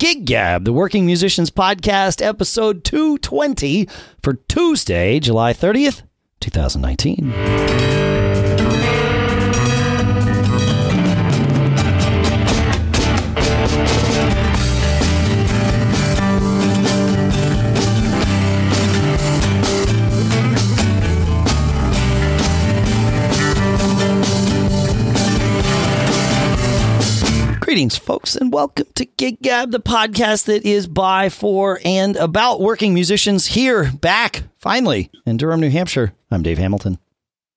Gig Gab, the Working Musicians Podcast, episode 220 for Tuesday, July 30th, 2019. Greetings, folks, and welcome to Gig Gab, the podcast that is by, for, and about working musicians here, back, finally, in Durham, New Hampshire. I'm Dave Hamilton.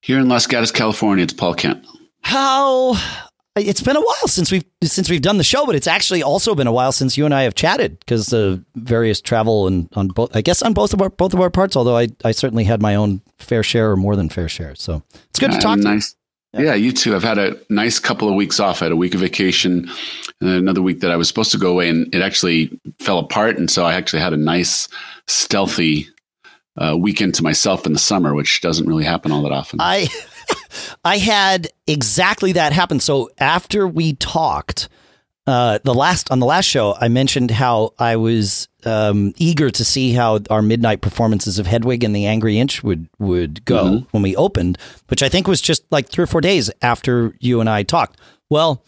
Here in Los Gatos, California, it's Paul Kent. How it's been a while since we've since we've done the show, but it's actually also been a while since you and I have chatted because the various travel and on both I guess on both of our both of our parts, although I, I certainly had my own fair share or more than fair share. So it's good to uh, talk nice. to you. Yeah. yeah, you too. I've had a nice couple of weeks off. I had a week of vacation and another week that I was supposed to go away, and it actually fell apart. And so I actually had a nice, stealthy uh, weekend to myself in the summer, which doesn't really happen all that often. I I had exactly that happen. So after we talked, uh, the last on the last show, I mentioned how I was um, eager to see how our midnight performances of Hedwig and the Angry Inch would would go mm-hmm. when we opened, which I think was just like three or four days after you and I talked. Well,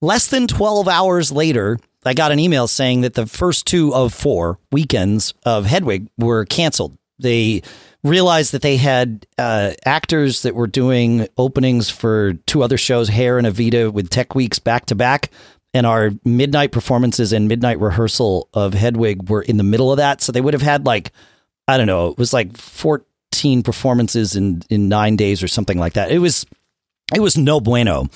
less than twelve hours later, I got an email saying that the first two of four weekends of Hedwig were canceled. They realized that they had uh, actors that were doing openings for two other shows, Hair and Evita, with Tech Weeks back to back, and our midnight performances and midnight rehearsal of Hedwig were in the middle of that. So they would have had like, I don't know, it was like 14 performances in, in nine days or something like that. It was, it was no bueno.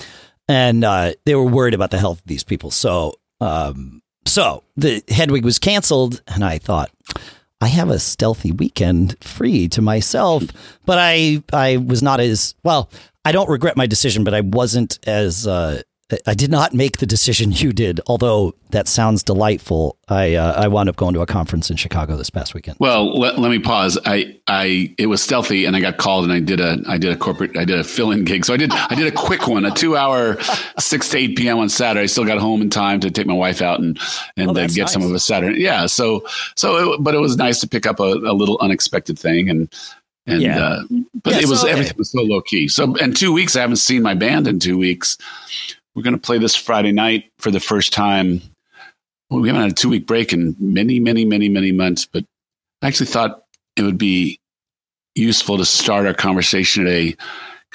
And uh, they were worried about the health of these people. So, um, so the Hedwig was canceled. And I thought, I have a stealthy weekend free to myself, but I, I was not as well. I don't regret my decision, but I wasn't as, uh, I did not make the decision you did, although that sounds delightful. I uh, I wound up going to a conference in Chicago this past weekend. Well, let, let me pause. I I it was stealthy, and I got called, and I did a I did a corporate I did a fill in gig. So I did I did a quick one, a two hour, six to eight p.m. on Saturday. I still got home in time to take my wife out and and oh, get nice. some of a Saturday. Yeah. So so it, but it was nice to pick up a, a little unexpected thing and. And yeah. uh, but yeah, it was so, everything was so low key. So in two weeks, I haven't seen my band in two weeks we're going to play this Friday night for the first time. Well, we haven't had a two week break in many, many, many, many months, but I actually thought it would be useful to start our conversation today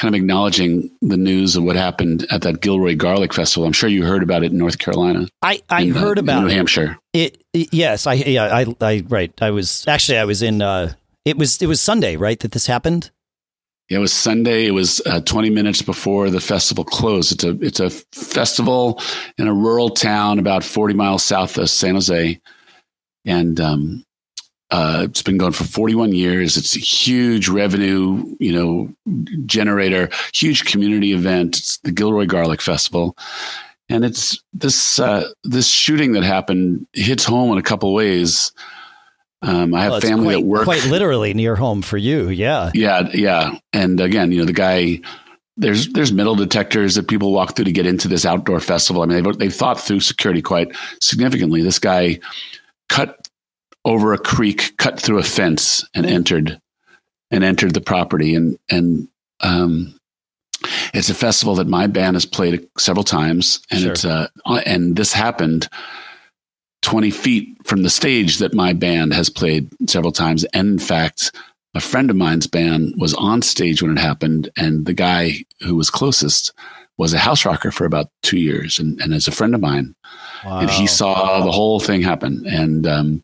kind of acknowledging the news of what happened at that Gilroy Garlic Festival. I'm sure you heard about it in North Carolina. I, I in, heard uh, about New Hampshire. It, it, yes, I yeah, I I right. I was actually I was in uh it was it was Sunday, right, that this happened? It was Sunday. It was uh, 20 minutes before the festival closed. It's a it's a festival in a rural town about 40 miles south of San Jose, and um, uh, it's been going for 41 years. It's a huge revenue, you know, generator, huge community event. It's the Gilroy Garlic Festival, and it's this uh, this shooting that happened hits home in a couple ways. Um, I have well, family quite, that work quite literally near home for you. Yeah. Yeah. Yeah. And again, you know, the guy, there's, there's metal detectors that people walk through to get into this outdoor festival. I mean, they've, they've thought through security quite significantly. This guy cut over a creek, cut through a fence and mm-hmm. entered and entered the property. And, and, um, it's a festival that my band has played several times and sure. it's, uh, and this happened 20 feet from the stage that my band has played several times. And in fact, a friend of mine's band was on stage when it happened, and the guy who was closest was a house rocker for about two years, and, and as a friend of mine, wow. and he saw wow. the whole thing happen. And um,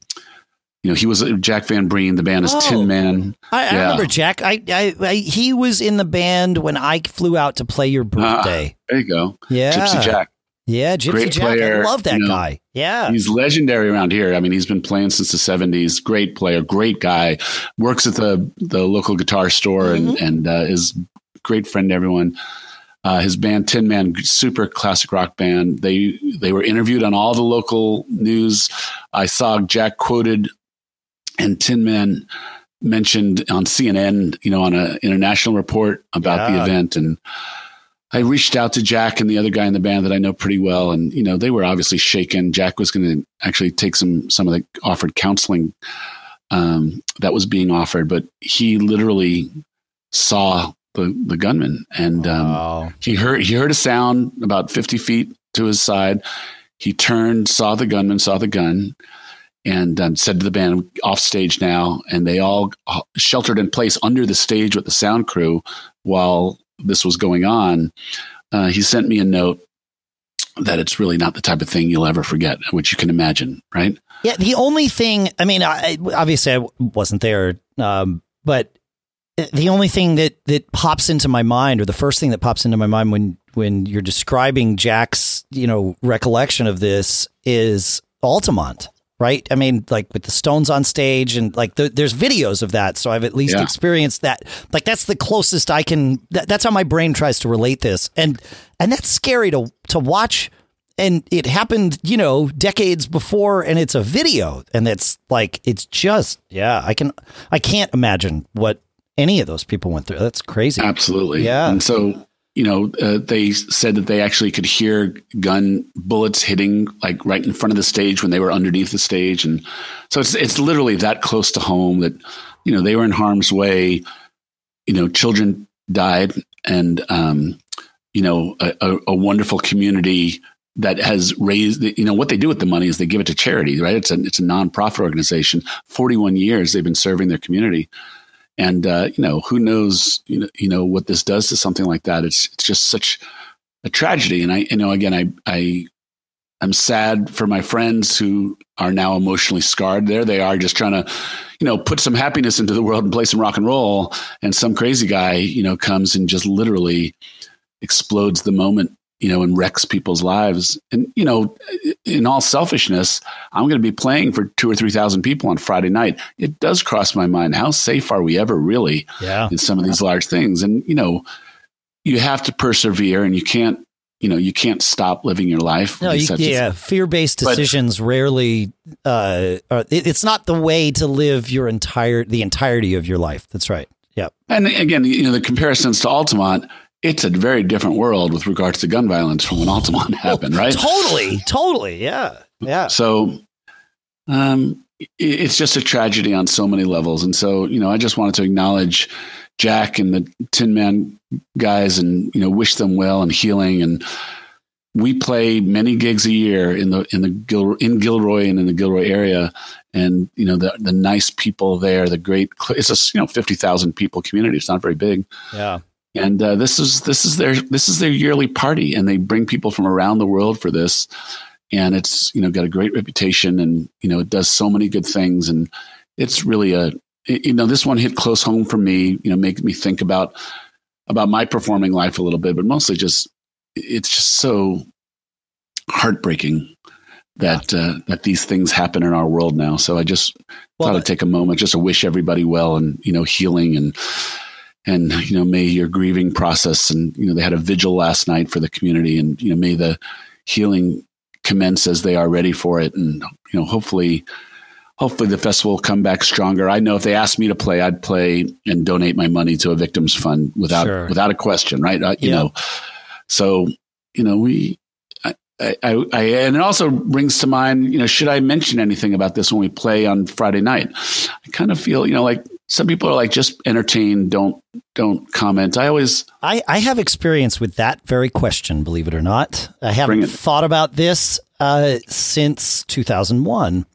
you know, he was Jack Van Breen. The band is oh, Tin Man. I, yeah. I, remember Jack. I, I, I, he was in the band when I flew out to play your ah, birthday. There you go. Yeah, Gypsy Jack. Yeah, Gypsy Great Jack. Player, I love that you know, guy. Yeah. He's legendary around here. I mean, he's been playing since the 70s. Great player, great guy. Works at the the local guitar store mm-hmm. and and uh, is great friend to everyone. Uh, his band Tin Man, super classic rock band. They they were interviewed on all the local news. I saw Jack quoted and Tin Man mentioned on CNN, you know, on an international report about yeah. the event and I reached out to Jack and the other guy in the band that I know pretty well, and you know they were obviously shaken. Jack was going to actually take some some of the offered counseling um, that was being offered, but he literally saw the the gunman, and um, Wow. he heard he heard a sound about fifty feet to his side. He turned, saw the gunman, saw the gun, and um, said to the band, "Off stage now." And they all uh, sheltered in place under the stage with the sound crew while this was going on. Uh, he sent me a note that it's really not the type of thing you'll ever forget, which you can imagine, right? Yeah, the only thing, I mean, I, obviously I wasn't there, um, but the only thing that that pops into my mind, or the first thing that pops into my mind when when you're describing Jack's, you know, recollection of this is Altamont, right? I mean, like with the Stones on stage, and like the, there's videos of that, so I've at least Yeah. experienced that. Like that's the closest I can. That, that's how my brain tries to relate this, and and that's scary to to watch and it happened, you know, decades before, and it's a video, and it's like it's just, yeah, I can, I can't imagine what any of those people went through. That's crazy. Absolutely. Yeah. And so, you know, uh, they said that they actually could hear gun bullets hitting like right in front of the stage when they were underneath the stage. And so it's, it's literally that close to home that, you know, they were in harm's way. You know, children died and, um, you know, a, a, a wonderful community that has raised, you know, what they do with the money is they give it to charity, right? It's a, it's a nonprofit organization. 41 years they've been serving their community and uh, you know who knows you know, you know what this does to something like that. It's it's just such a tragedy. And i you know again i i i'm sad for my friends who are now emotionally scarred there. They are just trying to you know put some happiness into the world and play some rock and roll. And some crazy guy you know comes and just literally explodes the moment you know and wrecks people's lives and you know in all selfishness i'm going to be playing for two or three thousand people on friday night it does cross my mind how safe are we ever really yeah. in some of these large things and you know you have to persevere and you can't you know you can't stop living your life No, you, yeah, fear-based But- decisions rarely. Uh, are, it, it's not the way to live your entire the entirety of your life. That's right. Yeah. and again you know the comparisons to altamont it's a very different world with regards to gun violence from when altamont happened right Totally. Totally. Yeah. Yeah. So um, it's just a tragedy on so many levels. And so, you know, I just wanted to acknowledge Jack and the Tin Man guys and, you know, wish them well and healing. And we play many gigs a year in the, in the Gil, in Gilroy and in the Gilroy area. And, you know, the, the nice people there, the great, it's a, you know, 50,000 people community. It's not very big Yeah. And uh, this is this is their this is their yearly party, and they bring people from around the world for this, and it's you know got a great reputation, and you know it does so many good things, and it's really a you know this one hit close home for me, you know, making me think about about my performing life a little bit, but mostly just it's just so heartbreaking that uh, that these things happen in our world now. So I just Well, thought I'd take a moment just to wish everybody well and you know healing and and you know may your grieving process and you know they had a vigil last night for the community and you know may the healing commence as they are ready for it and you know hopefully hopefully the festival will come back stronger i know if they asked me to play i'd play and donate my money to a victims fund without Sure. without a question right uh, you Yeah. know so you know we I, I, I, and it also brings to mind, you know, should I mention anything about this when we play on Friday night? I kind of feel, you know, like some people are like, just entertain, don't, don't comment. I always, I, I have experience with that very question, believe it or not. I haven't thought about this uh, since 2001,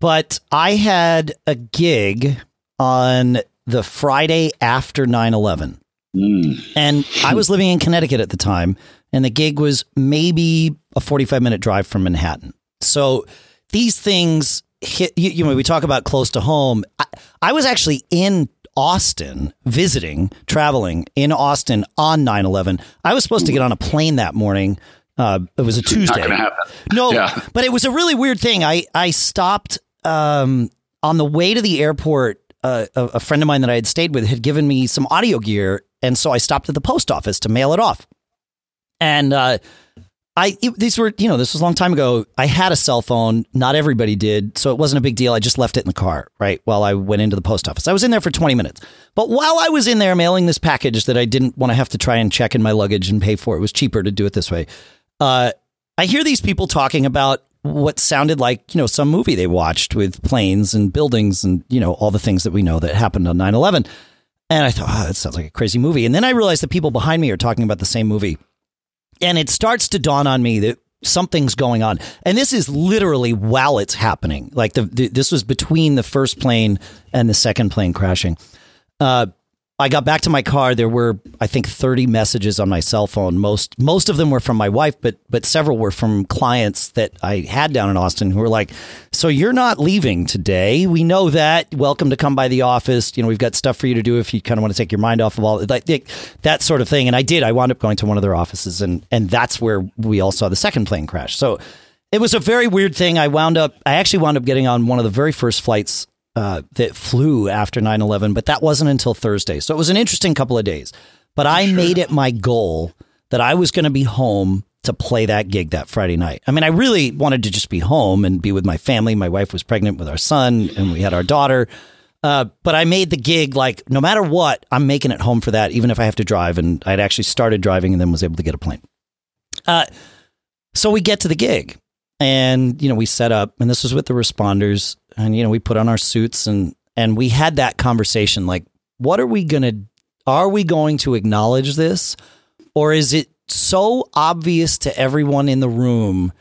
but I had a gig on the Friday after 9 11. mm, And I was living in Connecticut at the time, and the gig was maybe a 45 minute drive from Manhattan. So these things hit, you, you know, we talk about close to home. I, I was actually in Austin visiting, traveling in Austin on 9 11. I was supposed to get on a plane that morning. Uh, it was a Tuesday. No, Yeah. but it was a really weird thing. I I stopped um, on the way to the airport. Uh, a, a friend of mine that I had stayed with had given me some audio gear, and so I stopped at the post office to mail it off. And uh, I it, these were you know this was a long time ago. I had a cell phone. Not everybody did, so it wasn't a big deal. I just left it in the car right while I went into the post office. I was in there for 20 minutes. But while I was in there mailing this package that I didn't want to have to try and check in my luggage and pay for, it was cheaper to do it this way. Uh, I hear these people talking about what sounded like you know some movie they watched with planes and buildings and you know all the things that we know that happened on 9-11 and i thought oh that sounds like a crazy movie and then i realized the people behind me are talking about the same movie and it starts to dawn on me that something's going on. And this is literally while it's happening. Like the, the this was between the first plane and the second plane crashing. Uh, I got back to my car. There were, I think, 30 messages on my cell phone. Most most of them were from my wife, but but several were from clients that I had down in Austin who were like, "So you're not leaving today? We know that. Welcome to come by the office. You know, we've got stuff for you to do if you kind of want to take your mind off of all like that sort of thing." And I did. I wound up going to one of their offices, and and that's where we all saw the second plane crash. So it was a very weird thing. I wound up. I actually wound up getting on one of the very first flights uh, that flew after 9 11, but that wasn't until Thursday. So it was an interesting couple of days. But I sure. made it my goal that I was going to be home to play that gig that Friday night. I mean, I really wanted to just be home and be with my family. My wife was pregnant with our son, and we had our daughter. Uh, but I made the gig like no matter what, I'm making it home for that, even if I have to drive. And I'd actually started driving and then was able to get a plane. Uh, so we get to the gig, and you know we set up, and this was with the responders, and you know we put on our suits and and we had that conversation like what are we going to are we going to acknowledge this? Or is it so obvious to everyone in the room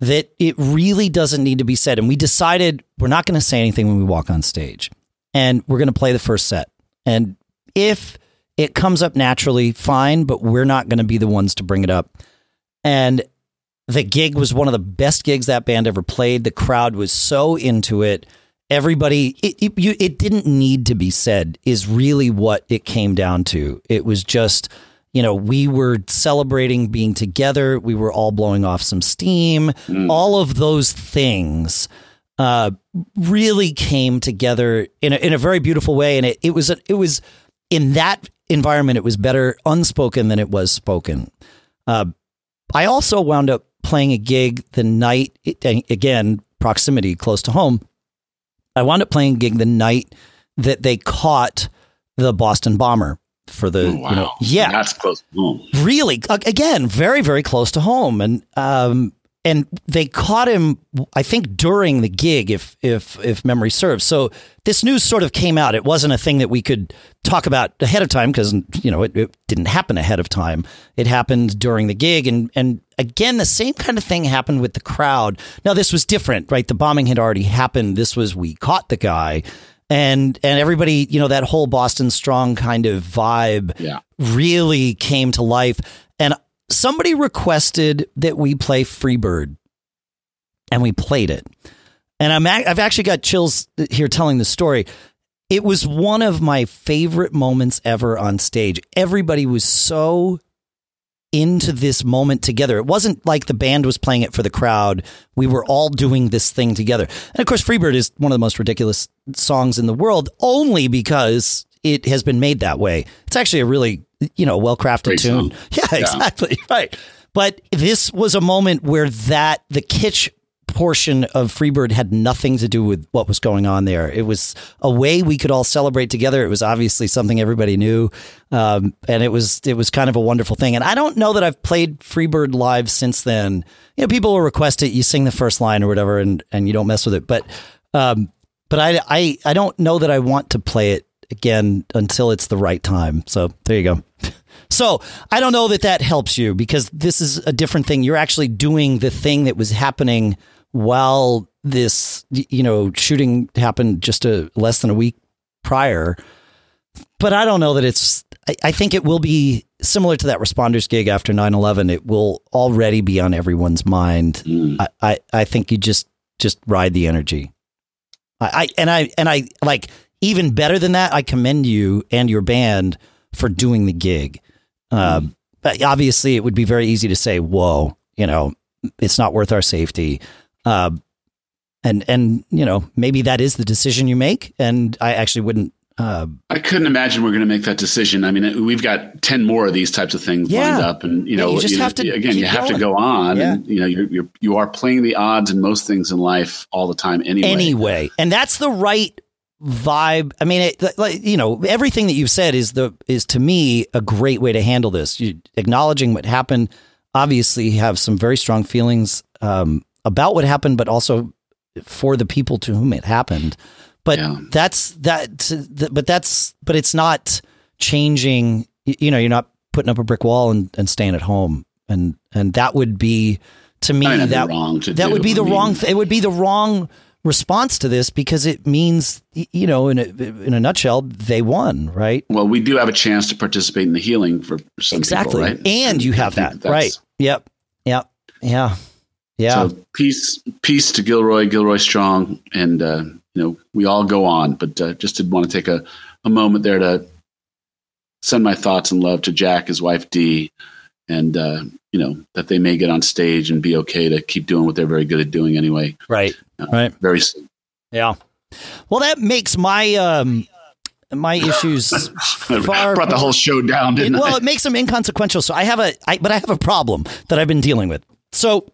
that it really doesn't need to be said? And we decided we're not going to say anything when we walk on stage and we're going to play the first set. And if it comes up naturally fine but we're not going to be the ones to bring it up. And the gig was one of the best gigs that band ever played. The crowd was so into it. Everybody, it, it, you, it didn't need to be said, is really what it came down to. It was just, you know, we were celebrating being together. We were all blowing off some steam. Mm. All of those things uh, really came together in a, in a very beautiful way. And it, it was, a, it was in that environment, it was better unspoken than it was spoken. Uh, I also wound up playing a gig the night, again, proximity close to home. I wound up playing a gig the night that they caught the Boston bomber for the, oh, wow. you know, yeah, that's close. Really, again, very, very close to home. And, um, and they caught him i think during the gig if if if memory serves. So this news sort of came out. It wasn't a thing that we could talk about ahead of time because you know it, it, didn't happen ahead of time. It happened during the gig and and again the same kind of thing happened with the crowd. Now this was different right? The bombing had already happened. This was we caught the guy and and everybody you know that whole boston strong kind of vibe yeah. really came to life. And somebody requested that we play Freebird, and we played it. And I'm I've actually got chills here telling the story. It was one of my favorite moments ever on stage. Everybody was so into this moment together. It wasn't like the band was playing it for the crowd. We were all doing this thing together. And of course, Freebird is one of the most ridiculous songs in the world only because it has been made that way. It's actually a really you know, well crafted tune. Yeah, yeah, exactly. Right. But this was a moment where that the kitsch portion of Freebird had nothing to do with what was going on there. It was a way we could all celebrate together. It was obviously something everybody knew, um, and it was it was kind of a wonderful thing. And I don't know that I've played Freebird live since then. You know, people will request it. You sing the first line or whatever, and and you don't mess with it. But um, but I I I don't know that I want to play it again until it's the right time. So there you go. So I don't know that that helps you because this is a different thing. You're actually doing the thing that was happening while this, you know, shooting happened just a less than a week prior. But I don't know that it's. I, I think it will be similar to that responders gig after 9-11 it will already be on everyone's mind mm. I, I, I think you just just ride the energy I, I and i and i like even better than that, I commend you and your band for doing the gig. Uh, but obviously, it would be very easy to say, "Whoa, you know, it's not worth our safety." Uh, and and you know, maybe that is the decision you make. And I actually wouldn't Uh, I couldn't imagine we're going to make that decision. I mean, we've got ten more of these types of things Yeah. lined up, and you know, you just know, have to again, you have going. to go on, Yeah. and you know, you're, you're you are playing the odds in most things in life all the time anyway. anyway, and that's the right vibe. I mean, it, like you know, everything that you've said is the is to me a great way to handle this. You acknowledging what happened. Obviously, have some very strong feelings um, about what happened, but also for the people to whom it happened. But Yeah. that's that. But that's but it's not changing. You know, you're not putting up a brick wall and, and staying at home, and and that would be to me I mean, that'd be that that do. would be I the mean- wrong. It would be the wrong response to this because it means you know in a in a nutshell they won right? Well, we do have a chance to participate in the healing for some exactly. people, right? and you have that right. Yep. Yep. Yeah. Yeah. So peace, peace to Gilroy, Gilroy strong, and uh, you know we all go on. But uh, just did want to take a, a moment there to send my thoughts and love to Jack, his wife Dee, and uh, you know that they may get on stage and be okay to keep doing what they're very good at doing anyway. right Uh, right Very soon. yeah well that makes my um my issues far Brought the whole show down, didn't well, I? it makes them inconsequential. So I have a, I, but I have a problem that I've been dealing with. So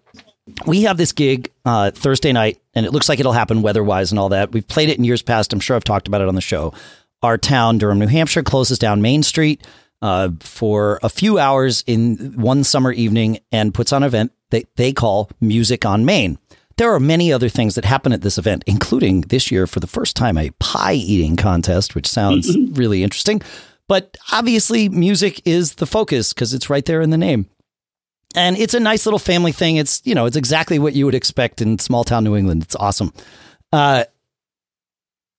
we have this gig uh, Thursday night, and it looks like it'll happen weather-wise and all that. We've played it in years past. I'm sure I've talked about it on the show. Our town, Durham, New Hampshire, closes down Main Street uh, for a few hours in one summer evening and puts on an event that they call Music on Main. There are many other things that happen at this event, including this year for the first time a pie eating contest, which sounds really interesting. But obviously, music is the focus because it's right there in the name. And it's a nice little family thing. It's, you know, it's exactly what you would expect in small town New England. It's awesome. Uh,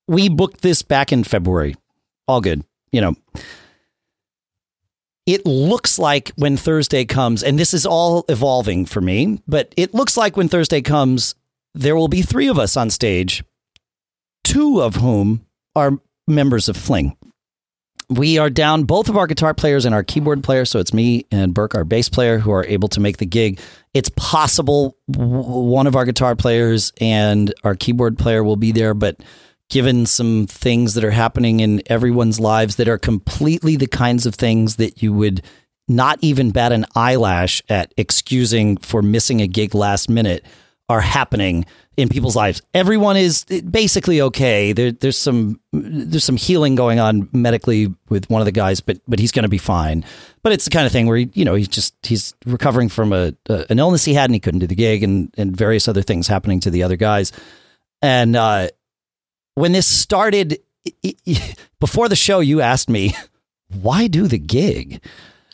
we booked this back in February. All good. You know, it looks like when Thursday comes, and this is all evolving for me, but it looks like when Thursday comes, there will be three of us on stage, two of whom are members of Fling. We are down both of our guitar players and our keyboard player. So it's me and Burke, our bass player, who are able to make the gig. It's possible one of our guitar players and our keyboard player will be there, but given some things that are happening in everyone's lives that are completely the kinds of things that you would not even bat an eyelash at excusing for missing a gig last minute are happening in people's lives. Everyone is basically okay. There, there's some there's some healing going on medically with one of the guys, but but he's going to be fine. But it's the kind of thing where he, you know he's just he's recovering from a, a an illness he had and he couldn't do the gig and and various other things happening to the other guys. And uh, when this started before the show, you asked me why do the gig.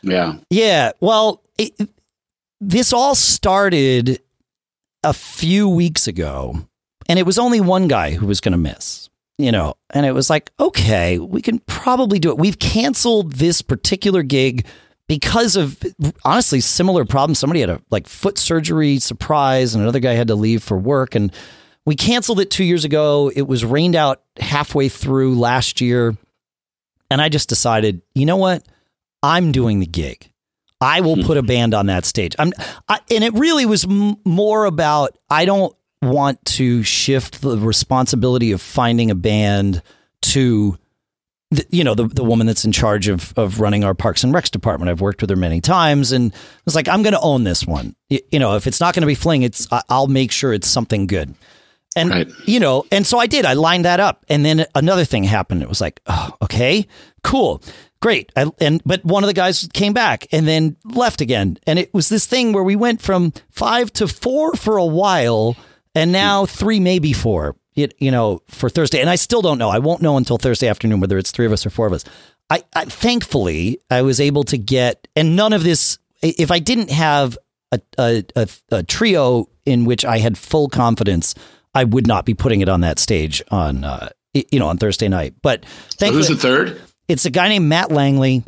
Yeah. Yeah. Well, it, this all started a few weeks ago, and it was only one guy who was going to miss, you know, and it was like, okay, we can probably do it. We've canceled this particular gig because of honestly similar problems. Somebody had a like foot surgery surprise, and another guy had to leave for work, and we canceled it two years ago. It was rained out halfway through last year. And I just decided, you know what? I'm doing the gig. I will hmm. put a band on that stage. I'm, I, and it really was m- more about I don't want to shift the responsibility of finding a band to, the, you know, the the woman that's in charge of of running our Parks and Recs department. I've worked with her many times, and I was like, I'm going to own this one. Y- You know, if it's not going to be Fling, it's I- I'll make sure it's something good. And Right. you know, and so I did. I lined that up, and then another thing happened. It was like, oh, okay, cool, great. I, and but one of the guys came back and then left again, and it was this thing where we went from five to four for a while, and hmm. now three, maybe four. It, you know, for Thursday, and I still don't know. I won't know until Thursday afternoon whether it's three of us or four of us. I, I thankfully I was able to get, and none of this. If I didn't have a, a, a, a trio in which I had full confidence, I would not be putting it on that stage on uh, you know on Thursday night. But So who's the third? it's a guy named Matt Langley.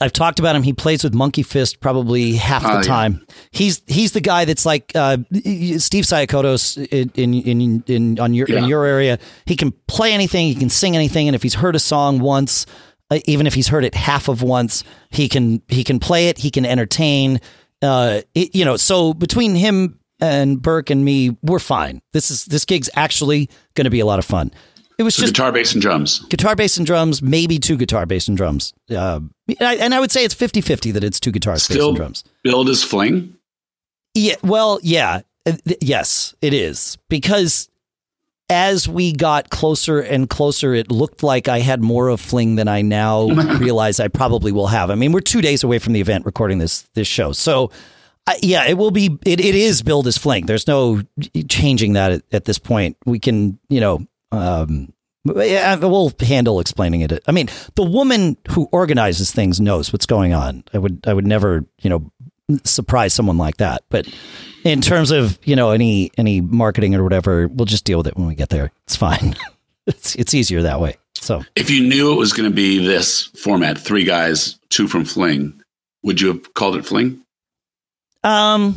I've talked about him. He plays with Monkey Fist probably half the yeah. time. He's he's the guy that's like uh, Steve Siakotos in in in, in on your in your area. He can play anything. He can sing anything. And if he's heard a song once, uh, even if he's heard it half of once, he can he can play it. He can entertain. Uh, it, you know, so between him and Burke and me, we're fine. This is this gig's actually going to be a lot of fun. It was So just guitar, bass, and drums. guitar, bass, and drums, maybe two guitar, bass, and drums. Uh, and I- and I would say it's 50 50 that it's two guitars, bass, and drums. Billed is fling. Yeah, well, yeah, uh, yes, it is because as we got closer and closer, it looked like I had more of Fling than I now realize I probably will have. I mean, we're two days away from the event recording this this show, so uh, yeah, it will be. It, it is billed as Fling. There's no changing that at, at this point. We can, you know. Um, yeah, we'll handle explaining it. I mean, the woman who organizes things knows what's going on. I would, I would never, you know, surprise someone like that. But in terms of you know any any marketing or whatever, we'll just deal with it when we get there. It's fine. it's it's easier that way. So If you knew it was going to be this format, three guys, two from Fling, would you have called it Fling? Um,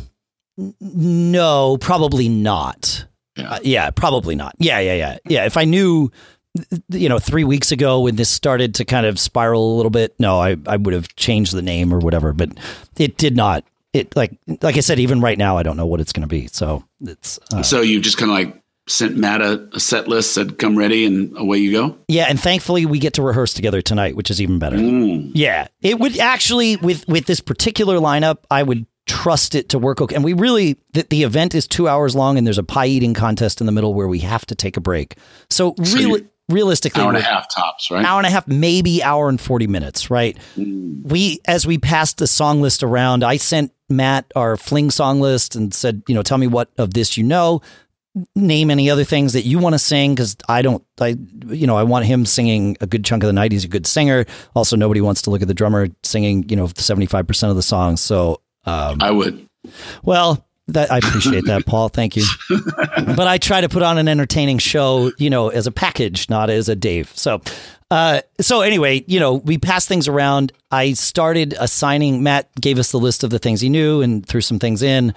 no, probably not. Yeah. Uh, yeah, probably not. Yeah, yeah, yeah, yeah. If I knew, you know, three weeks ago when this started to kind of spiral a little bit, no, I, I would have changed the name or whatever. But it did not. It like like I said, even right now, I don't know what it's going to be. So it's uh, So you just kind of like sent Matt a, a set list, said, come ready, and away you go? yeah, and thankfully we get to rehearse together tonight, which is even better. Mm. Yeah, it would actually with with this particular lineup, I would trust it to work okay. And we really the, the event is two hours long, and there's a pie eating contest in the middle where we have to take a break. So, So really, realistically, Hour and a half tops, right? hour and a half, maybe hour and 40 minutes, right? Mm. We, as we passed the song list around, I sent Matt our fling song list and said, you know, tell me what of this you know. Name any other things that you want to sing because I don't, I, you know, I want him singing a good chunk of the night. He's a good singer. Also, nobody wants to look at the drummer singing, you know, 75% of the songs. So, um, I would. well, that I appreciate that, Paul. Thank you. but I try to put on an entertaining show, you know, as a package, not as a Dave. So, uh, so anyway, you know, we passed things around. I started assigning. Matt gave us the list of the things he knew and threw some things in.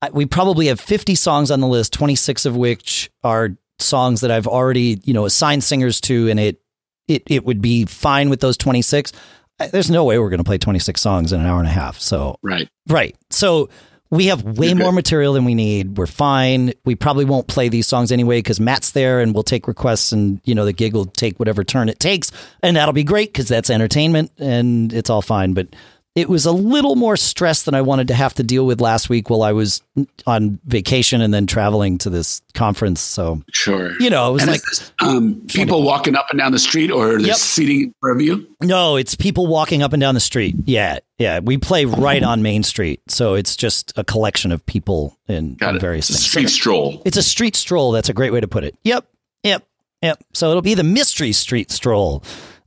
I, we probably have 50 songs on the list, 26 of which are songs that I've already, you know, assigned singers to, and it it it would be fine with those 26. There's no way we're going to play 26 songs in an hour and a half. So Right. Right. So we have way more material than we need. We're fine. We probably won't play these songs anyway because Matt's there and we'll take requests and, you know, the gig will take whatever turn it takes. And that'll be great because that's entertainment and it's all fine. But it was a little more stress than I wanted to have to deal with last week while I was on vacation and then traveling to this conference. So, Sure. you know, it was and like, this, um, people walking up and down the street or Yep. seating in front of you? no, it's people walking up and down the street. Yeah. Yeah. We play right on Main Street. So it's just a collection of people in, Got in it. various It's street stroll. It's a street stroll. That's a great way to put it. Yep. Yep. Yep. So it'll be the mystery street stroll.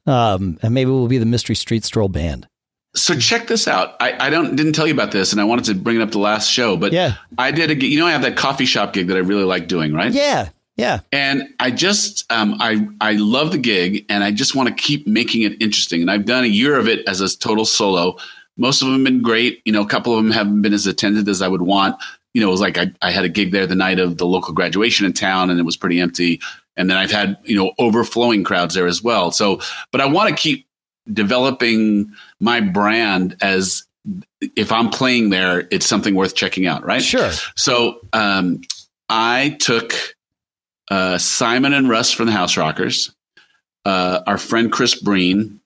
Um, and maybe we'll be the mystery street stroll band. So check this out. I, I don't didn't tell you about this, and I wanted to bring it up the last show, but Yeah. I did a. You know, I have that coffee shop gig that I really like doing, right? Yeah. Yeah. And I just um, I I love the gig, and I just want to keep making it interesting. And I've done a year of it as a total solo. Most of them have been great. You know, a couple of them haven't been as attended as I would want. You know, it was like I, I had a gig there the night of the local graduation in town, and it was pretty empty. And then I've had you know overflowing crowds there as well. So, but I want to keep developing my brand as if I'm playing there, it's something worth checking out, right? Sure. So um, I took uh, Simon and Russ from the House Rockers, uh, our friend Chris Breen.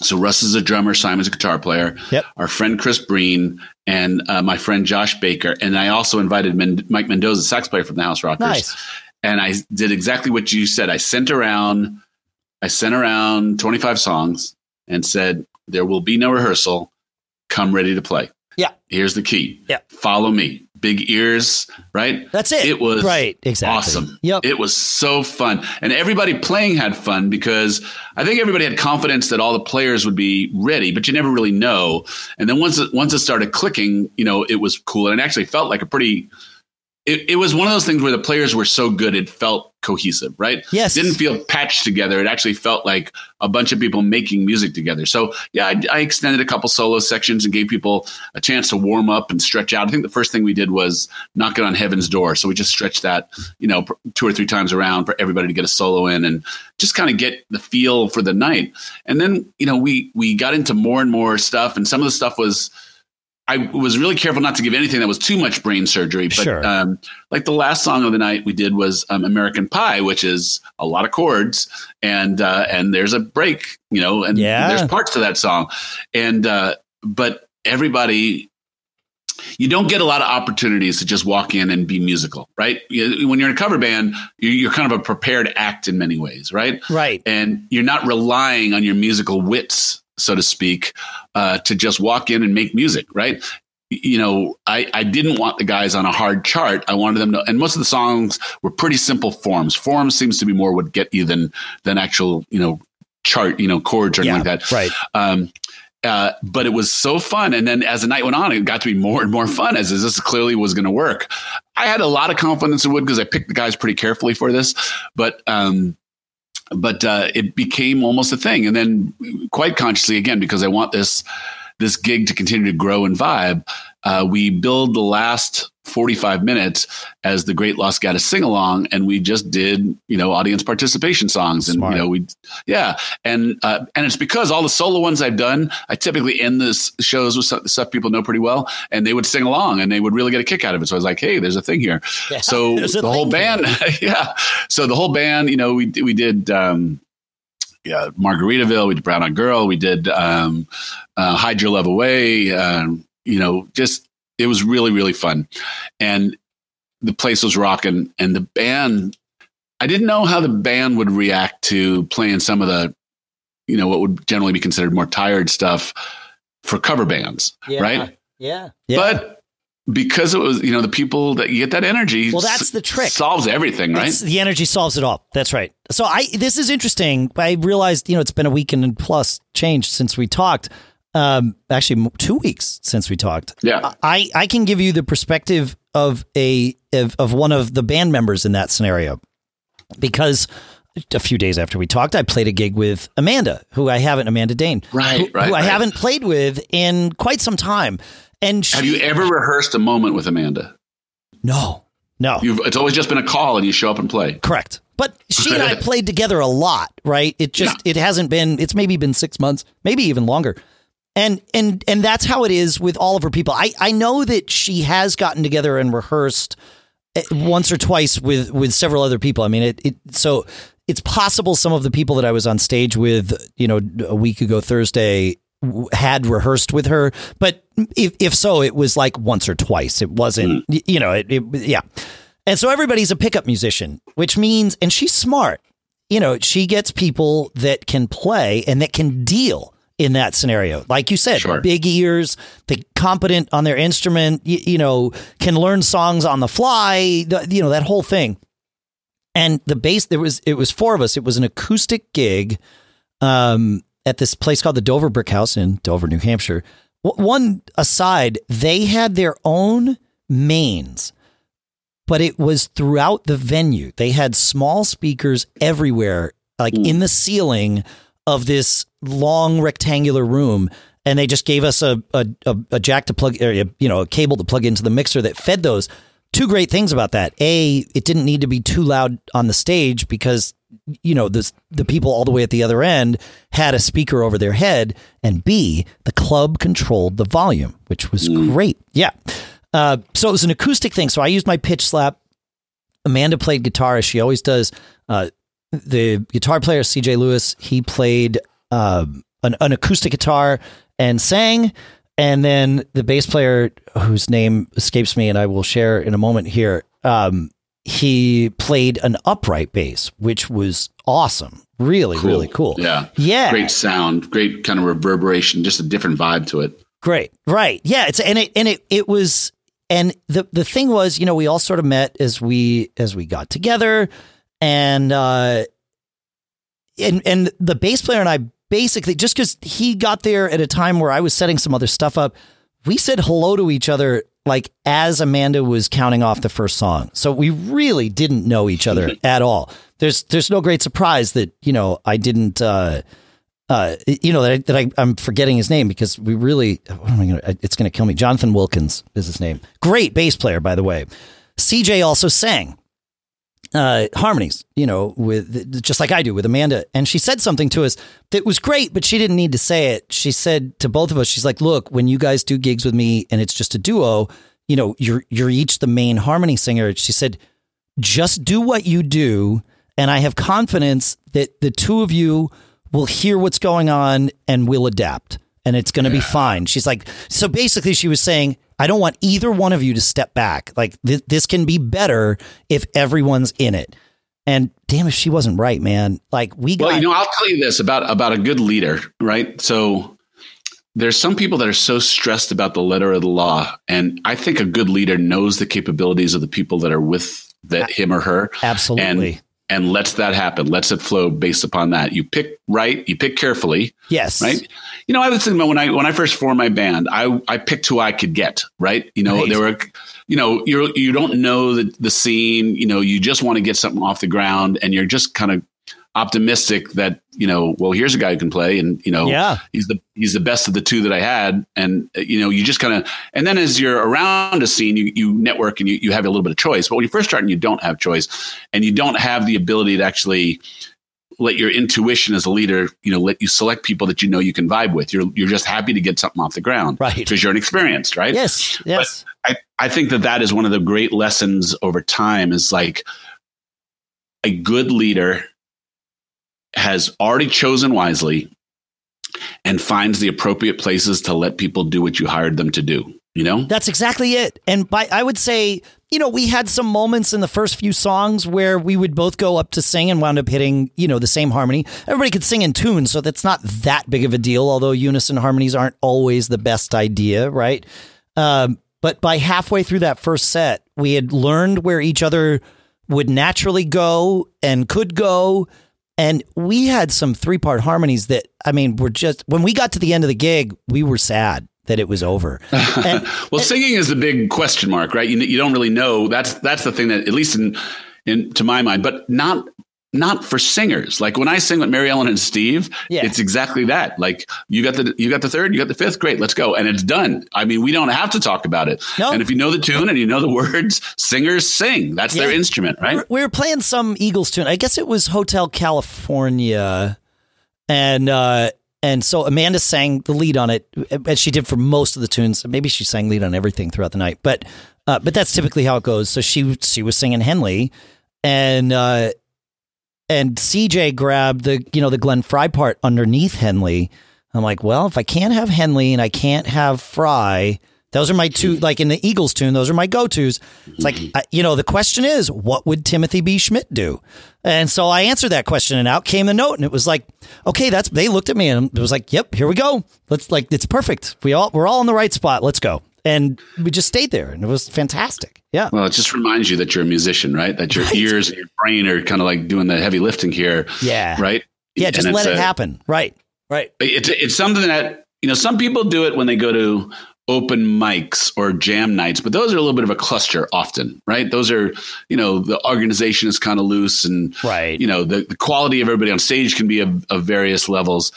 So Russ is a drummer, Simon's a guitar player. Yep. Our friend Chris Breen and uh, my friend Josh Baker, and I also invited Men- Mike Mendoza, sax player from the House Rockers. Nice. And I did exactly what you said. I sent around, I sent around 25 songs and said, "There will be no rehearsal. Come ready to play." Yeah. Here's the key. Yeah. Follow me. Big ears, right? That's it. It was right. Exactly. awesome. Yep. It was so fun. And everybody playing had fun because I think everybody had confidence that all the players would be ready, but you never really know. And then once it, once it started clicking, you know, it was cool. And it actually felt like a pretty, it, it was one of those things where the players were so good, it felt cohesive, right? Yes. Didn't feel patched together. It actually felt like a bunch of people making music together. So yeah, I, I extended a couple solo sections and gave people a chance to warm up and stretch out. I think the first thing we did was knock it on heaven's door. So we just stretched that, you know, two or three times around for everybody to get a solo in and just kind of get the feel for the night. And then, you know, we we got into more and more stuff and some of the stuff was I was really careful not to give anything that was too much brain surgery. But Sure. um, like the last song of the night we did was um, American Pie, which is a lot of chords and uh, and there's a break, you know, and Yeah. there's parts to that song, and uh, but everybody. You don't get a lot of opportunities to just walk in and be musical, right? When you're in a cover band, you- you're kind of a prepared act in many ways, right? Right. and you're not relying on your musical wits, so to speak, uh, to just walk in and make music, right? You know, I, I didn't want the guys on a hard chart. I wanted them to, and most of the songs were pretty simple forms. Forms seems to be more would get you than than actual, you know, chart, you know, chords or anything Yeah. like that. Right. Um, uh, but it was so fun. And then as the night went on, it got to be more and more fun as this clearly was going to work. I had a lot of confidence in Wood because I picked the guys pretty carefully for this. But um, but uh, it became almost a thing. And then quite consciously, again, because I want this this gig to continue to grow and vibe, uh, we build the last 45 minutes as the Great Los Gatos sing along, and we just did you know audience participation songs, and Smart. you know we yeah, and uh, and it's because all the solo ones I've done, I typically end the shows with stuff, stuff people know pretty well, and they would sing along, and they would really get a kick out of it. So I was like, hey, there's a thing here. Yeah, So the whole band, yeah. So the whole band, you know, we we did. Um, yeah, Margaritaville. We did Brown Eyed Girl. We did um, uh, Hide Your Love Away. Um, you know, just it was really really fun, and the place was rocking. And the band, I didn't know how the band would react to playing some of the, you know, what would generally be considered more tired stuff for cover bands, Yeah. right? Yeah. yeah. But because it was, you know, the people that you get that energy. Well, that's the trick. Solves everything, right? It's- the energy solves it all. That's right. So I this is interesting. I realized, you know, it's been a week and plus change since we talked. Um, actually, two weeks since we talked. yeah. I I can give you the perspective of a of, of one of the band members in that scenario because a few days after we talked, I played a gig with Amanda, who I haven't Amanda Dane, Right, who, right, who I right. haven't played with in quite some time. And she, Have you ever rehearsed a moment with Amanda? No, no. You've, it's always just been a call and you show up and play. Correct. But she and I played together a lot, right? It just it hasn't been it's maybe been 6 months, maybe even longer. And and and that's how it is with all of her people. I I know that she has gotten together and rehearsed eh, once or twice with with several other people. I mean, it it so it's possible some of the people that I was on stage with, you know, a week ago Thursday had rehearsed with her, but if if so, it was like once or twice. It wasn't, y- you know, it, it yeah. And so everybody's a pickup musician, which means, and she's smart. You know, she gets people that can play and that can deal in that scenario. Like you said, Sure. big ears, they competent on their instrument, you, you know, can learn songs on the fly, the, you know, that whole thing. And the bass, there was, it was four of us. It was an acoustic gig um, at this place called the Dover Brick House in Dover, New Hampshire. W- one aside, they had their own mains but it was throughout the venue. They had small speakers everywhere, like in the ceiling of this long rectangular room. And they just gave us a, a, a, jack to plug, or, you know, a cable to plug into the mixer that fed those. Two great things about that. A, it didn't need to be too loud on the stage because, you know, the, the people all the way at the other end had a speaker over their head. And B, the club controlled the volume, which was great. Yeah. Uh, so it was an acoustic thing. So I used my pitch slap. Amanda played guitar as she always does. Uh, the guitar player CJ Lewis he played um an, an acoustic guitar and sang, and then the bass player whose name escapes me and I will share in a moment here. Um, he played an upright bass, which was awesome. Really, really cool. Yeah. Yeah. Great sound, great kind of reverberation, just a different vibe to it. Great. Right. Yeah. It's and it and it it was and the the thing was, you know, we all sort of met as we as we got together and uh and and the bass player and I basically just cuz he got there at a time where I was setting some other stuff up, we said hello to each other like as Amanda was counting off the first song. So we really didn't know each other at all. There's there's no great surprise that, you know, I didn't uh uh, you know that, I, that I, I'm forgetting his name because we really, what am I gonna, it's going to kill me. Jonathan Wilkins is his name. Great bass player, by the way. CJ also sang. Uh, harmonies, you know, with just like I do with Amanda. And she said something to us that was great, but she didn't need to say it. She said to both of us, she's like, "Look, when you guys do gigs with me and it's just a duo, you know, you're you're each the main harmony singer." She said, "Just do what you do, and I have confidence that the two of you will hear what's going on and will adapt." And it's going to yeah. be fine. She's like, so basically, she was saying, I don't want either one of you to step back. Like th- this can be better if everyone's in it. And damn, if she wasn't right, man. Like we got. Well, you know, I'll tell you this about about a good leader, right? So there's some people that are so stressed about the letter of the law, and I think a good leader knows the capabilities of the people that are with that him or her. Absolutely. And and lets that happen, lets it flow based upon that. You pick right, you pick carefully. Yes. Right. You know, I was thinking about when I when I first formed my band, I I picked who I could get. Right. You know, there were, you know, you you don't know the the scene. You know, you just want to get something off the ground, and you're just kind of optimistic that you know well here's a guy who can play and you know yeah he's the he's the best of the two that i had and you know you just kind of and then as you're around a scene you, you network and you, you have a little bit of choice but when you first start and you don't have choice and you don't have the ability to actually let your intuition as a leader you know let you select people that you know you can vibe with you're you're just happy to get something off the ground right because you're inexperienced right yes yes but i i think that that is one of the great lessons over time is like a good leader has already chosen wisely and finds the appropriate places to let people do what you hired them to do. You know? That's exactly it. And by I would say, you know, we had some moments in the first few songs where we would both go up to sing and wound up hitting, you know, the same harmony. Everybody could sing in tune, so that's not that big of a deal, although unison harmonies aren't always the best idea, right? Um, but by halfway through that first set, we had learned where each other would naturally go and could go and we had some three part harmonies that, I mean, were just, when we got to the end of the gig, we were sad that it was over. And, well, and, singing is the big question mark, right? You, you don't really know. That's, that's the thing that, at least in, in, to my mind, but not not for singers. Like when I sing with Mary Ellen and Steve, yeah. it's exactly that. Like you got the you got the third, you got the fifth, great, let's go, and it's done. I mean, we don't have to talk about it. No. And if you know the tune and you know the words, singers sing. That's yeah. their instrument, right? We were playing some Eagles tune. I guess it was Hotel California, and uh, and so Amanda sang the lead on it, as she did for most of the tunes. Maybe she sang lead on everything throughout the night, but uh, but that's typically how it goes. So she she was singing Henley, and. Uh, and CJ grabbed the you know the Glenn Frey part underneath Henley. I'm like, well, if I can't have Henley and I can't have Frey, those are my two. Mm-hmm. Like in the Eagles tune, those are my go tos. It's like mm-hmm. you know the question is, what would Timothy B. Schmit do? And so I answered that question, and out came the note, and it was like, okay, that's. They looked at me, and it was like, yep, here we go. Let's like it's perfect. We all we're all in the right spot. Let's go and we just stayed there and it was fantastic yeah well it just reminds you that you're a musician right that your right. ears and your brain are kind of like doing the heavy lifting here yeah right yeah just let it a, happen right right it's it's something that you know some people do it when they go to open mics or jam nights but those are a little bit of a cluster often right those are you know the organization is kind of loose and right you know the, the quality of everybody on stage can be of, of various levels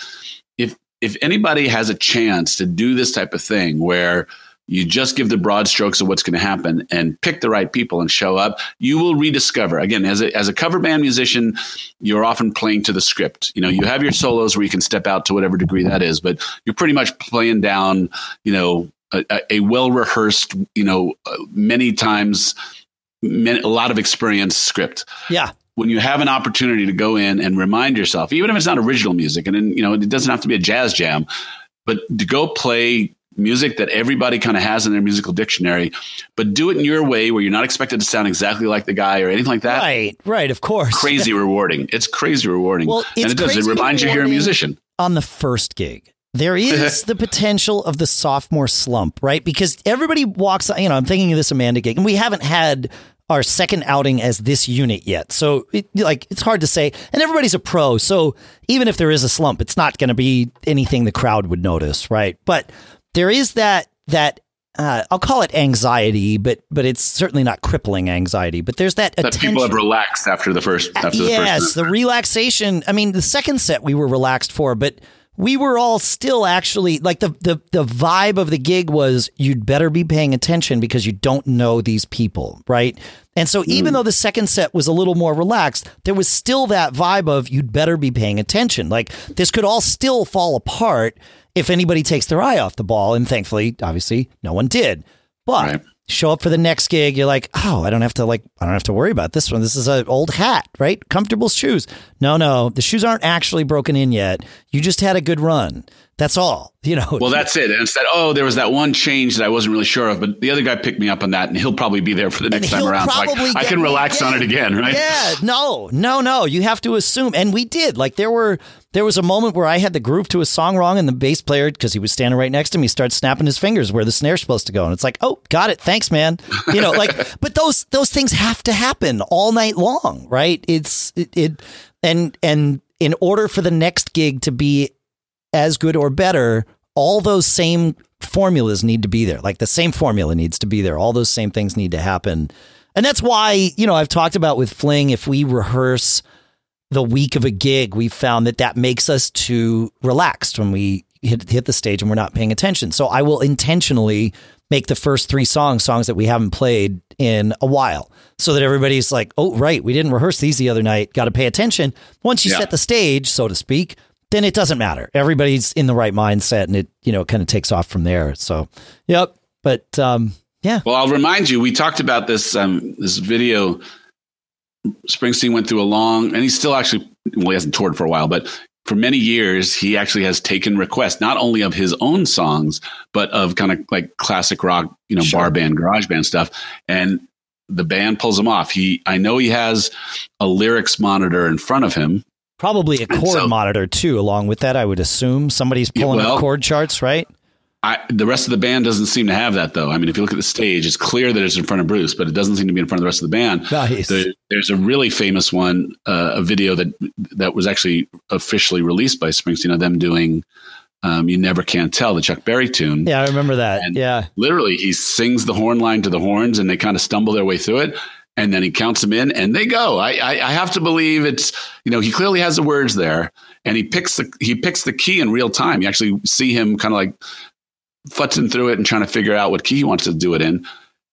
if if anybody has a chance to do this type of thing where you just give the broad strokes of what's going to happen and pick the right people and show up. You will rediscover. Again, as a, as a cover band musician, you're often playing to the script. You know, you have your solos where you can step out to whatever degree that is, but you're pretty much playing down, you know, a, a well rehearsed, you know, uh, many times, many, a lot of experience script. Yeah when you have an opportunity to go in and remind yourself, even if it's not original music, and then, you know, it doesn't have to be a jazz jam, but to go play music that everybody kind of has in their musical dictionary, but do it in your way where you're not expected to sound exactly like the guy or anything like that. Right, right, of course. Crazy rewarding. It's crazy rewarding. Well, and it does. It reminds you you're a musician. On the first gig. There is the potential of the sophomore slump, right? Because everybody walks, you know, I'm thinking of this Amanda gig, and we haven't had our second outing as this unit yet. So, it, like, it's hard to say. And everybody's a pro. So, even if there is a slump, it's not going to be anything the crowd would notice, right? But there is that that uh, I'll call it anxiety, but but it's certainly not crippling anxiety. But there's that, that attention. people have relaxed after the first. After yes, the, the relaxation. I mean, the second set we were relaxed for, but we were all still actually like the, the the vibe of the gig was you'd better be paying attention because you don't know these people, right? And so even hmm. though the second set was a little more relaxed, there was still that vibe of you'd better be paying attention. Like this could all still fall apart if anybody takes their eye off the ball. And thankfully, obviously, no one did. But Right. Show up for the next gig, you're like, oh, I don't have to like, I don't have to worry about this one. This is an old hat, right? Comfortable shoes. No, no, the shoes aren't actually broken in yet. You just had a good run. That's all. You know. Well, that's it. And instead, oh, there was that one change that I wasn't really sure of, but the other guy picked me up on that, and he'll probably be there for the next time around. So I, I can relax on it again, right? Yeah, no, no, no. You have to assume, and we did. Like there were, there was a moment where I had the groove to a song wrong, and the bass player, because he was standing right next to me, starts snapping his fingers where the snare's supposed to go, and it's like, oh, got it, thanks, man. You know, like, but those those things have to happen all night long, right? It's it, it and and in order for the next gig to be as good or better, all those same formulas need to be there. Like the same formula needs to be there. All those same things need to happen. And that's why, you know, I've talked about with Fling, if we rehearse the week of a gig, we found that that makes us too relaxed when we hit, hit the stage and we're not paying attention. So I will intentionally make the first three songs songs that we haven't played in a while so that everybody's like, oh, right, we didn't rehearse these the other night. Got to pay attention. Once you Yeah. set the stage, so to speak, then it doesn't matter. Everybody's in the right mindset and it, you know, kind of takes off from there. So, yep. But, um, yeah. Well, I'll remind you, we talked about this um, this video. Springsteen went through a long, and he's still actually well, he hasn't toured for a while, but for many years, he actually has taken requests not only of his own songs, but of kind of like classic rock, you know, Sure. bar band, garage band stuff, and the band pulls him off. He, I know he has a lyrics monitor in front of him. Probably a chord so- monitor too, along with that, I would assume. Somebody's Yeah, pulling well- up chord charts, right? I, the rest of the band doesn't seem to have that though. I mean, if you look at the stage, it's clear that it's in front of Bruce, but it doesn't seem to be in front of the rest of the band. Nice. There, there's a really famous one, uh, a video that that was actually officially released by Springsteen of them doing um, "You Never Can Tell," the Chuck Berry tune. Yeah, I remember that. And- yeah. Literally, he sings the horn line to the horns, and they kind of stumble their way through it, and then he counts them in, and they go. I, I, I have to believe it's you know he clearly has the words there, and he picks the he picks the key in real time. You actually see him kind of like futzing through it and trying to figure out what key he wants to do it in,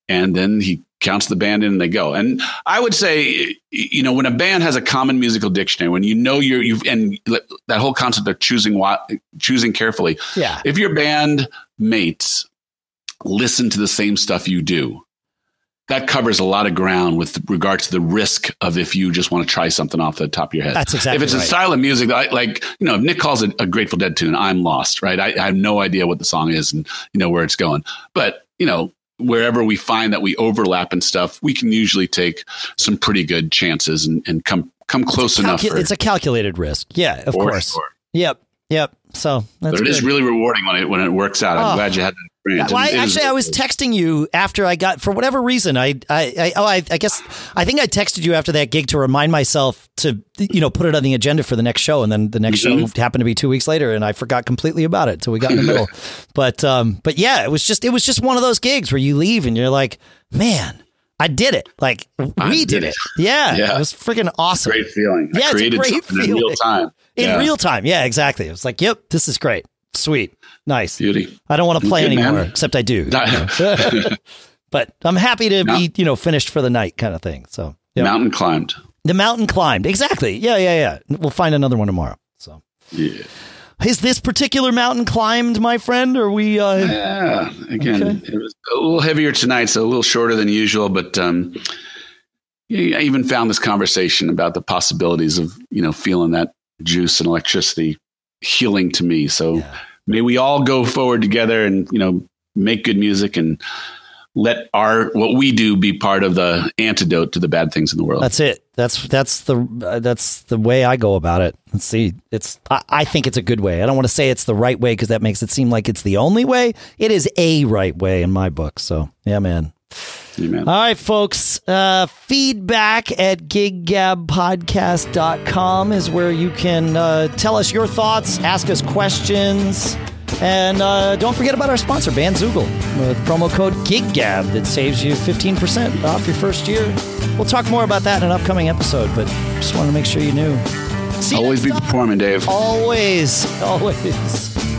and then he counts the band in and they go. And I would say, you know, when a band has a common musical dictionary, when you know you're you've and that whole concept of choosing what choosing carefully. Yeah. If your band mates listen to the same stuff you do, that covers a lot of ground with regard to the risk of if you just want to try something off the top of your head. That's exactly If it's right. a style of music, I, like you know, if Nick calls it a Grateful Dead tune, I'm lost, right? I, I have no idea what the song is and you know where it's going. But you know, wherever we find that we overlap and stuff, we can usually take some pretty good chances and, and come come close enough. Calcu- for- it's a calculated risk. Yeah, of course. sure. Yep. Yep. So that's But it is really rewarding when it when it works out. I'm Oh. glad you had Well, I, actually, I was texting you after I got for whatever reason. I, I, I oh, I, I guess I think I texted you after that gig to remind myself to, you know, put it on the agenda for the next show, and then the next Mhm. show happened to be two weeks later, and I forgot completely about it until we got in the middle. But, um, but yeah, it was just it was just one of those gigs where you leave and you're like, man, I did it. Like I we did, did it. it. Yeah, Yeah. it was freaking awesome great feeling. Yeah, I it's a great something in feeling. real time. in Yeah. real time. Yeah, exactly. It was like, yep, this is great, sweet, nice. beauty. I don't want to play Good, man. anymore, except I do. but I'm happy to be, you know, finished for the night kind of thing. So yeah. Mountain climbed. the mountain climbed. Exactly. Yeah, yeah, yeah. We'll find another one tomorrow. So Yeah. is this particular mountain climbed, my friend? Or we uh Yeah. Again, Okay. it was a little heavier tonight, so a little shorter than usual, but um I even found this conversation about the possibilities of, you know, feeling that juice and electricity healing to me. So Yeah. May we all go forward together and, you know, make good music and let our what we do be part of the antidote to the bad things in the world. that's it. That's that's the uh, that's the way I go about it. Let's see. It's I, I think it's a good way. I don't want to say it's the right way because that makes it seem like it's the only way. It is a right way in my book. So yeah, man. Amen. All right, folks. Uh, feedback at giggabpodcast.com is where you can uh, tell us your thoughts, ask us questions, and uh, don't forget about our sponsor, Bandzoogle, with promo code GigGab that saves you 15% off your first year. We'll talk more about that in an upcoming episode, but just wanted to make sure you knew. See Always be time. performing, Dave. Always, always.